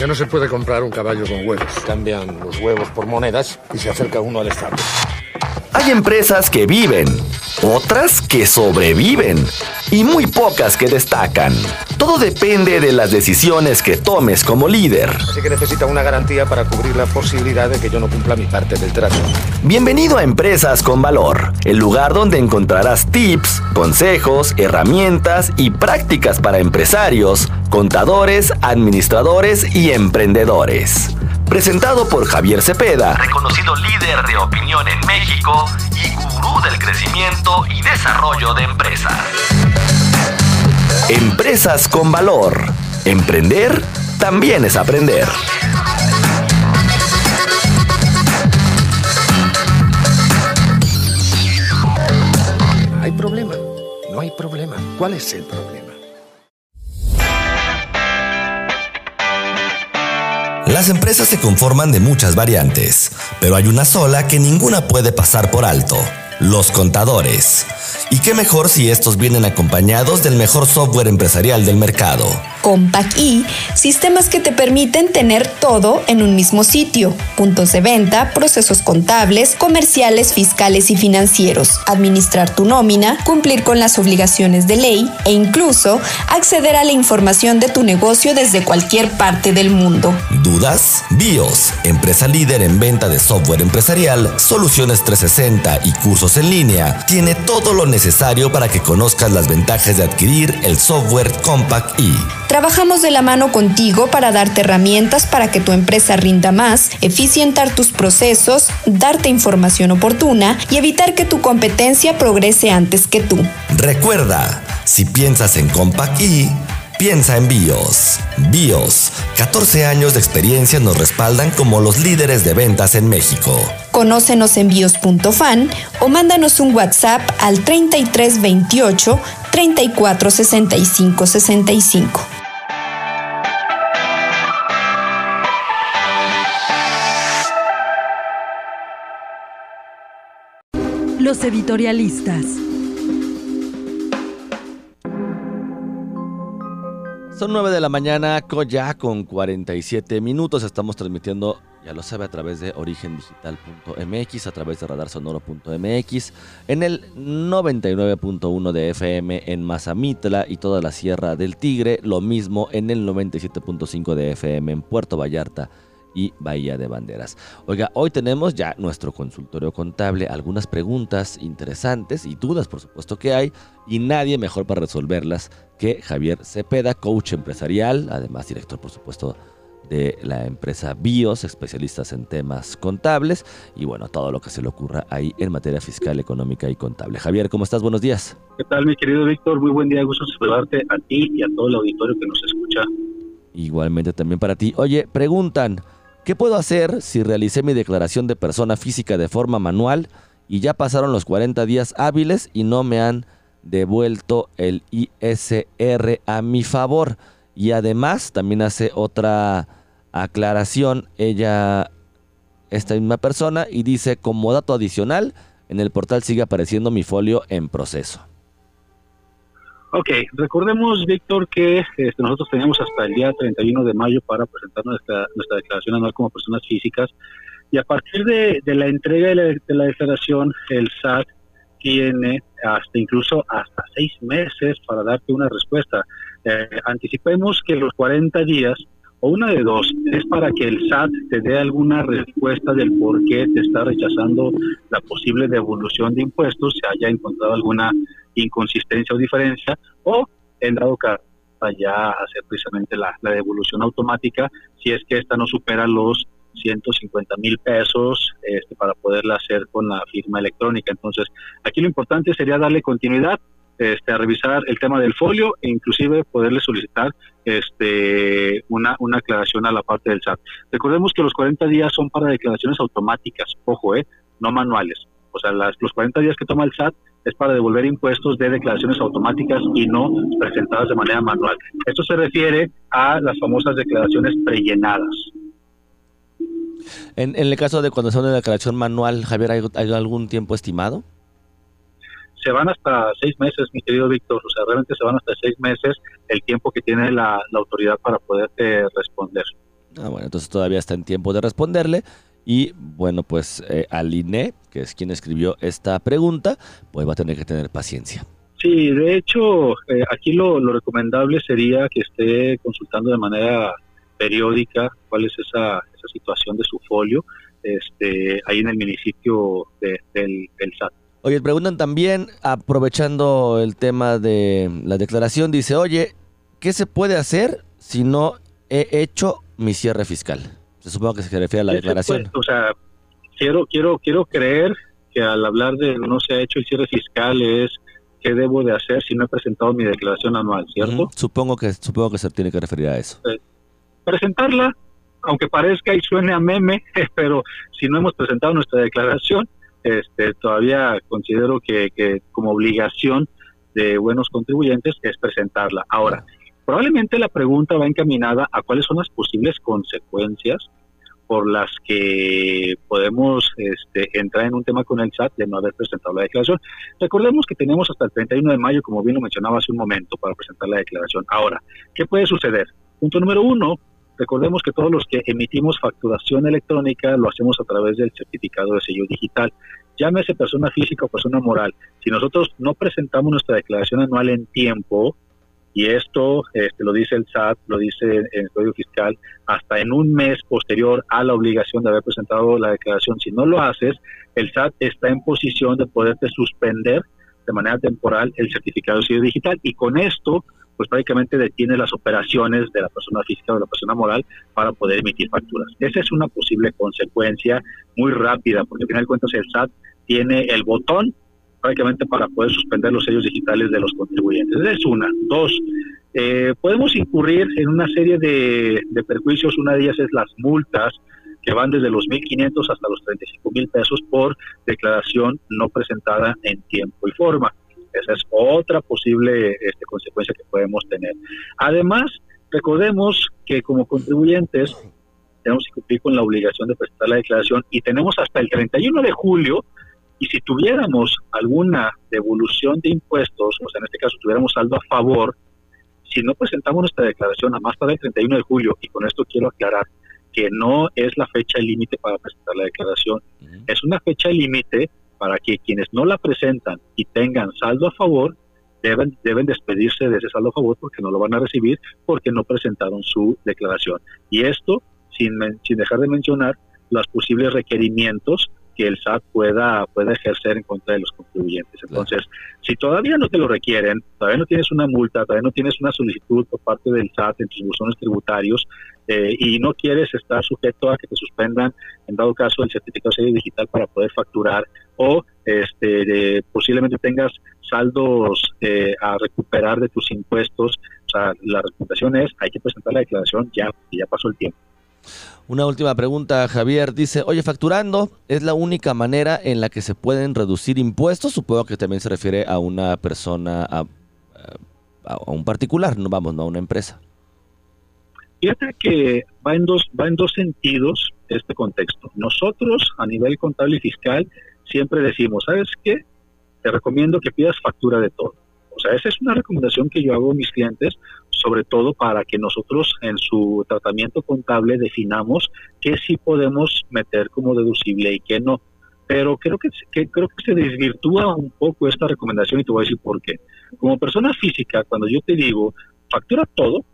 Ya no se puede comprar un caballo con huevos. Cambian los huevos por monedas y se acerca uno al Estado. Hay empresas que viven, otras que sobreviven y muy pocas que destacan. Todo depende de las decisiones que tomes como líder. Así que necesita una garantía para cubrir la posibilidad de que yo no cumpla mi parte del trato. Bienvenido a Empresas con Valor, el lugar donde encontrarás tips, consejos, herramientas y prácticas para empresarios, contadores, administradores y emprendedores presentado por Javier Cepeda, reconocido líder de opinión en México y gurú del crecimiento y desarrollo de empresas. Empresas con valor. Emprender también es aprender. Hay problema, no hay problema. ¿Cuál es el problema? Las empresas se conforman de muchas variantes, pero hay una sola que ninguna puede pasar por alto, los contadores. Y qué mejor si estos vienen acompañados del mejor software empresarial del mercado. Compact E, sistemas que te permiten tener todo en un mismo sitio. Puntos de venta, procesos contables, comerciales, fiscales y financieros, administrar tu nómina, cumplir con las obligaciones de ley e incluso acceder a la información de tu negocio desde cualquier parte del mundo. ¿Dudas? BIOS, empresa líder en venta de software empresarial, soluciones 360 y cursos en línea, tiene todo lo necesario para que conozcas las ventajas de adquirir el software Compact E. Trabajamos de la mano contigo para darte herramientas para que tu empresa rinda más, eficientar tus procesos, darte información oportuna y evitar que tu competencia progrese antes que tú. Recuerda, si piensas en Compact E, piensa en BIOS. BIOS, 14 años de experiencia nos respaldan como los líderes de ventas en México. Conócenos en bios.fan o mándanos un WhatsApp al 3328 34 65 65. Los editorialistas. Son 9 de la mañana, ya con 47 minutos. Estamos transmitiendo, ya lo sabe, a través de origendigital.mx, a través de radarsonoro.mx, en el 99.1 de FM en Mazamitla y toda la Sierra del Tigre. Lo mismo en el 97.5 de FM en Puerto Vallarta y Bahía de Banderas. Oiga, hoy tenemos ya nuestro consultorio contable, algunas preguntas interesantes y dudas, por supuesto que hay, y nadie mejor para resolverlas que Javier Cepeda, coach empresarial, además director, por supuesto, de la empresa BIOS, especialistas en temas contables y bueno, todo lo que se le ocurra ahí en materia fiscal, económica y contable. Javier, ¿cómo estás? Buenos días. ¿Qué tal, mi querido Víctor? Muy buen día, gusto saludarte a ti y a todo el auditorio que nos escucha. Igualmente también para ti. Oye, preguntan, ¿Qué puedo hacer si realicé mi declaración de persona física de forma manual y ya pasaron los 40 días hábiles y no me han devuelto el ISR a mi favor? Y además también hace otra aclaración ella, esta misma persona, y dice como dato adicional, en el portal sigue apareciendo mi folio en proceso. Ok, recordemos, Víctor, que este, nosotros teníamos hasta el día 31 de mayo para presentar nuestra, nuestra declaración anual como personas físicas y a partir de, la entrega de la, declaración, el SAT tiene hasta incluso hasta seis meses para darte una respuesta. Eh, anticipemos que los 40 días o una de dos, es para que el SAT te dé alguna respuesta del por qué te está rechazando la posible devolución de impuestos, se haya encontrado alguna inconsistencia o diferencia, o en dado caso ya hacer precisamente la, devolución automática si es que esta no supera los 150 mil pesos este, para poderla hacer con la firma electrónica. Entonces, aquí lo importante sería darle continuidad, este, a revisar el tema del folio e inclusive poderle solicitar este, una, una aclaración a la parte del SAT. Recordemos que los 40 días son para declaraciones automáticas, ojo, eh, no manuales. O sea, las, los 40 días que toma el SAT es para devolver impuestos de declaraciones automáticas y no presentadas de manera manual. Esto se refiere a las famosas declaraciones prellenadas. En, el caso de cuando se una declaración manual, Javier, ¿hay, algún tiempo estimado? Se van hasta seis meses, mi querido Víctor. O sea, realmente se van hasta seis meses el tiempo que tiene la, autoridad para poderte responder. Ah, bueno, entonces todavía está en tiempo de responderle. Y bueno, pues eh, Aline, que es quien escribió esta pregunta, pues va a tener que tener paciencia. Sí, de hecho, eh, aquí lo, recomendable sería que esté consultando de manera periódica cuál es esa, esa situación de su folio este, ahí en el municipio del, del SAT. Oye, preguntan también, aprovechando el tema de la declaración, dice, oye, ¿qué se puede hacer si no he hecho mi cierre fiscal? Se supongo que se refiere a la declaración. o sea, quiero, quiero, quiero creer que al hablar de no se ha hecho el cierre fiscal es qué debo de hacer si no he presentado mi declaración anual, ¿cierto? Supongo que supongo que se tiene que referir a eso. Eh, presentarla, aunque parezca y suene a meme, pero si no hemos presentado nuestra declaración, este, todavía considero que, como obligación de buenos contribuyentes es presentarla. Ahora, probablemente la pregunta va encaminada a cuáles son las posibles consecuencias por las que podemos este, entrar en un tema con el SAT de no haber presentado la declaración. Recordemos que tenemos hasta el 31 de mayo, como bien lo mencionaba hace un momento, para presentar la declaración. Ahora, ¿qué puede suceder? Punto número uno, Recordemos que todos los que emitimos facturación electrónica lo hacemos a través del certificado de sello digital. Llámese persona física o persona moral. Si nosotros no presentamos nuestra declaración anual en tiempo, y esto este, lo dice el SAT, lo dice el Código Fiscal, hasta en un mes posterior a la obligación de haber presentado la declaración, si no lo haces, el SAT está en posición de poderte suspender de manera temporal el certificado de sello digital y con esto pues prácticamente detiene las operaciones de la persona física o de la persona moral para poder emitir facturas. Esa es una posible consecuencia muy rápida, porque al final de cuentas el SAT tiene el botón prácticamente para poder suspender los sellos digitales de los contribuyentes. Esa es una. Dos, eh, podemos incurrir en una serie de, de perjuicios. Una de ellas es las multas que van desde los 1.500 hasta los 35.000 pesos por declaración no presentada en tiempo y forma. Esa es otra posible este, consecuencia que podemos tener. Además, recordemos que como contribuyentes tenemos que cumplir con la obligación de presentar la declaración y tenemos hasta el 31 de julio y si tuviéramos alguna devolución de impuestos, o sea, en este caso tuviéramos saldo a favor, si no presentamos nuestra declaración a más tarde el 31 de julio, y con esto quiero aclarar que no es la fecha límite para presentar la declaración, es una fecha límite para que quienes no la presentan y tengan saldo a favor deben, deben despedirse de ese saldo a favor porque no lo van a recibir porque no presentaron su declaración. Y esto sin, sin dejar de mencionar los posibles requerimientos que el SAT pueda, pueda ejercer en contra de los contribuyentes. Entonces, si todavía no te lo requieren, todavía no tienes una multa, todavía no tienes una solicitud por parte del SAT en tus buzones tributarios eh, y no quieres estar sujeto a que te suspendan, en dado caso, el certificado de digital para poder facturar o este, posiblemente tengas saldos eh, a recuperar de tus impuestos, o sea, la recomendación es hay que presentar la declaración ya, ya pasó el tiempo. Una última pregunta, Javier. Dice, oye, facturando es la única manera en la que se pueden reducir impuestos. Supongo que también se refiere a una persona, a, un particular, no vamos, no a una empresa. Fíjate que va en dos, va en dos sentidos este contexto. Nosotros, a nivel contable y fiscal, siempre decimos, ¿sabes qué? Te recomiendo que pidas factura de todo. O sea, esa es una recomendación que yo hago a mis clientes sobre todo para que nosotros en su tratamiento contable definamos qué sí podemos meter como deducible y qué no. Pero creo que, creo que se desvirtúa un poco esta recomendación y te voy a decir por qué. Como persona física, cuando yo te digo factura todo,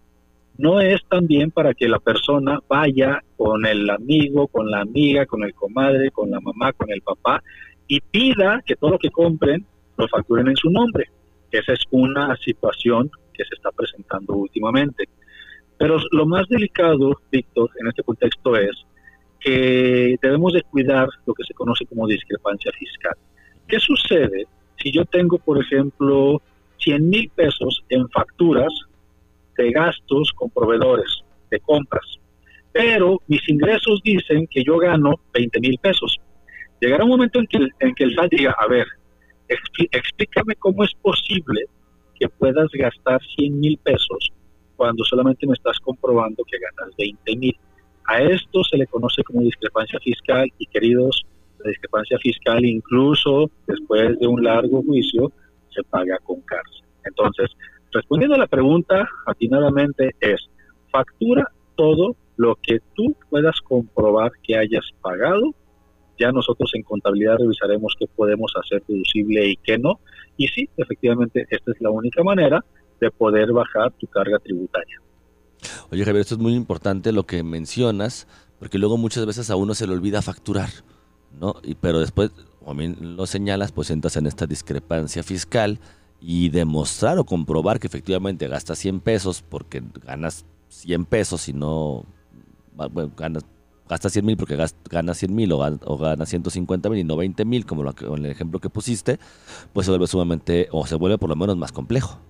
no es también para que la persona vaya con el amigo, con la amiga, con el comadre, con la mamá, con el papá y pida que todo lo que compren lo facturen en su nombre. Esa es una situación que se está presentando últimamente. Pero lo más delicado, Víctor, en este contexto es que debemos de cuidar lo que se conoce como discrepancia fiscal. ¿Qué sucede si yo tengo, por ejemplo, 100 mil pesos en facturas de gastos con proveedores, de compras, pero mis ingresos dicen que yo gano 20 mil pesos? Llegará un momento en que, en que el SAT diga, a ver, explícame cómo es posible que puedas gastar 100 mil pesos cuando solamente me estás comprobando que ganas 20 mil. A esto se le conoce como discrepancia fiscal y queridos, la discrepancia fiscal incluso después de un largo juicio se paga con cárcel. Entonces, respondiendo a la pregunta atinadamente es, factura todo lo que tú puedas comprobar que hayas pagado, ya nosotros en contabilidad revisaremos qué podemos hacer deducible y qué no. Y sí, efectivamente, esta es la única manera de poder bajar tu carga tributaria. Oye Javier, esto es muy importante lo que mencionas, porque luego muchas veces a uno se le olvida facturar, ¿no? Y, pero después, como bien lo señalas, pues entras en esta discrepancia fiscal y demostrar o comprobar que efectivamente gastas 100 pesos porque ganas 100 pesos y no bueno, ganas, gastas 100 mil porque ganas 100 mil o, ganas 150 mil y no 20 mil, como lo en el ejemplo que pusiste, pues se vuelve sumamente, o se vuelve por lo menos más complejo.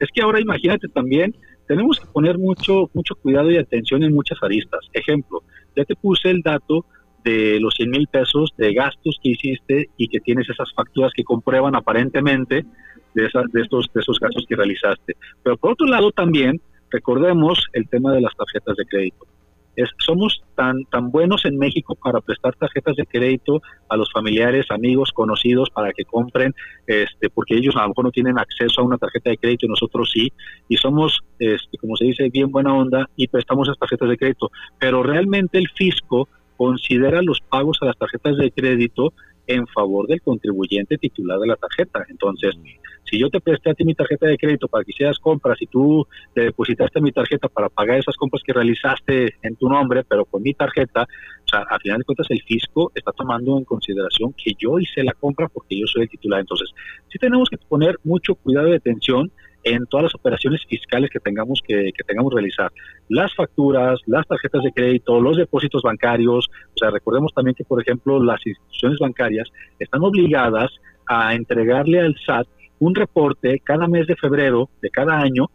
Es que ahora imagínate también, tenemos que poner mucho, mucho cuidado y atención en muchas aristas. Ejemplo, ya te puse el dato de los 100 mil pesos de gastos que hiciste y que tienes esas facturas que comprueban aparentemente de, de, estos, de esos gastos que realizaste. Pero por otro lado también, recordemos el tema de las tarjetas de crédito. Somos tan, tan buenos en México para prestar tarjetas de crédito a los familiares, amigos, conocidos para que compren, este, porque ellos a lo mejor no tienen acceso a una tarjeta de crédito y nosotros sí, y somos, este, como se dice, bien buena onda y prestamos esas tarjetas de crédito, pero realmente el fisco considera los pagos a las tarjetas de crédito en favor del contribuyente titular de la tarjeta. Entonces, si yo te presté a ti mi tarjeta de crédito para que hicieras compras y tú te depositaste mi tarjeta para pagar esas compras que realizaste en tu nombre, pero con mi tarjeta, o sea, a final de cuentas el fisco está tomando en consideración que yo hice la compra porque yo soy el titular. Entonces, sí tenemos que poner mucho cuidado y atención en todas las operaciones fiscales que tengamos que, que tengamos realizar. Las facturas, las tarjetas de crédito, los depósitos bancarios. O sea, recordemos también que, por ejemplo, las instituciones bancarias están obligadas a entregarle al SAT un reporte cada mes de febrero de cada año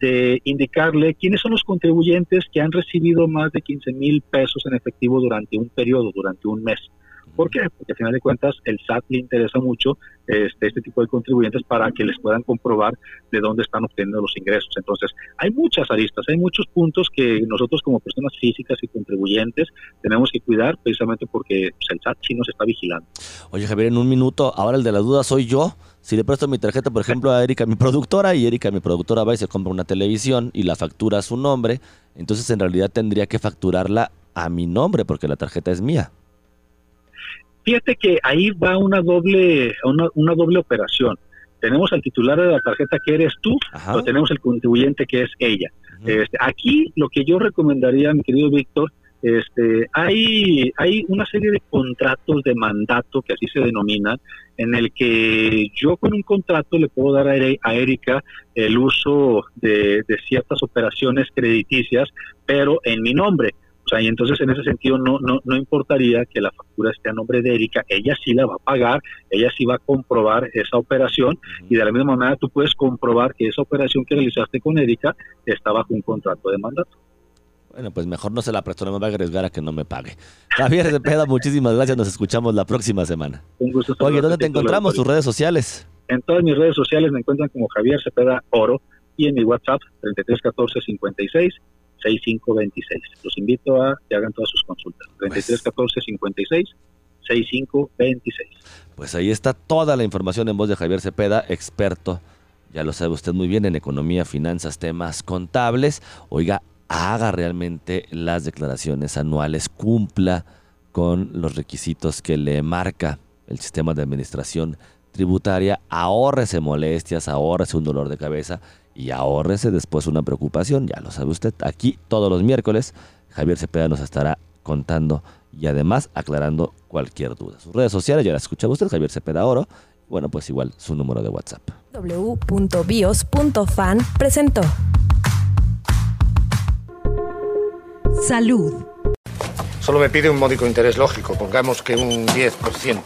de indicarle quiénes son los contribuyentes que han recibido más de 15 mil pesos en efectivo durante un periodo, durante un mes. ¿Por qué? Porque al final de cuentas el SAT le interesa mucho este, este tipo de contribuyentes para que les puedan comprobar de dónde están obteniendo los ingresos. Entonces, hay muchas aristas, hay muchos puntos que nosotros como personas físicas y contribuyentes tenemos que cuidar precisamente porque pues, el SAT sí nos está vigilando. Oye Javier, en un minuto, ahora el de la duda soy yo. Si le presto mi tarjeta, por ejemplo, a Erika, mi productora, y Erika, mi productora, va y se compra una televisión y la factura a su nombre, entonces en realidad tendría que facturarla a mi nombre porque la tarjeta es mía. Fíjate que ahí va una doble, una, doble operación. Tenemos al titular de la tarjeta que eres tú, o tenemos el contribuyente que es ella. este, aquí lo que yo recomendaría, mi querido Víctor, este, hay, hay una serie de contratos de mandato, que así se denominan, en el que yo con un contrato le puedo dar a, Erika el uso de, de ciertas operaciones crediticias, pero en mi nombre y entonces en ese sentido no, no, no importaría que la factura esté a nombre de Erika, ella sí la va a pagar, ella sí va a comprobar esa operación y de la misma manera tú puedes comprobar que esa operación que realizaste con Erika está bajo un contrato de mandato. Bueno, pues mejor no se la presto, no me va a arriesgar a que no me pague. Javier Cepeda, muchísimas gracias, nos escuchamos la próxima semana. Un gusto. Oye, ¿dónde te encontramos? ¿Tus redes sociales? En todas mis redes sociales me encuentran como Javier Cepeda Oro y en mi WhatsApp 3314 56 6526. Los invito a que hagan todas sus consultas. 33 14 56 6526. Pues ahí está toda la información en voz de Javier Cepeda, experto, ya lo sabe usted muy bien, en economía, finanzas, temas contables. Oiga, haga realmente las declaraciones anuales, cumpla con los requisitos que le marca el sistema de administración tributaria, ahórrese molestias, ahórrese un dolor de cabeza y ahórrese después una preocupación, ya lo sabe usted. Aquí todos los miércoles Javier Cepeda nos estará contando y además aclarando cualquier duda. Sus redes sociales ya las escuchaba usted, Javier Cepeda Oro. Bueno, pues igual su número de WhatsApp. w.bios.fan presentó Salud. Solo me pide un módico interés lógico, pongamos que un 10%.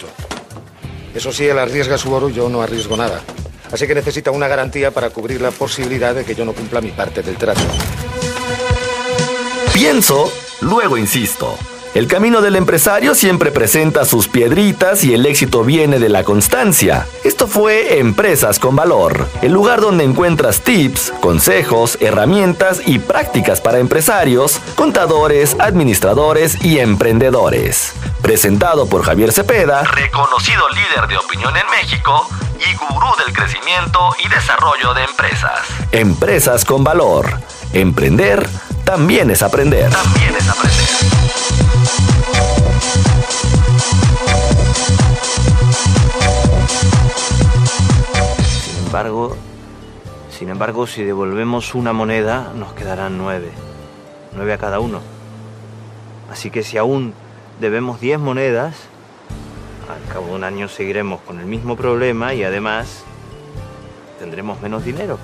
Eso sí, él arriesga su oro y yo no arriesgo nada. Así que necesita una garantía para cubrir la posibilidad de que yo no cumpla mi parte del trato. Pienso, luego insisto. El camino del empresario siempre presenta sus piedritas y el éxito viene de la constancia. Esto fue Empresas con Valor, el lugar donde encuentras tips, consejos, herramientas y prácticas para empresarios, contadores, administradores y emprendedores. Presentado por Javier Cepeda, reconocido líder de opinión en México y gurú del crecimiento y desarrollo de empresas. Empresas con Valor. Emprender también es aprender. También es aprender. Sin embargo, sin embargo, si devolvemos una moneda, nos quedarán nueve. Nueve a cada uno. Así que si aún debemos diez monedas, cabo de un año seguiremos con el mismo problema y además tendremos menos dinero.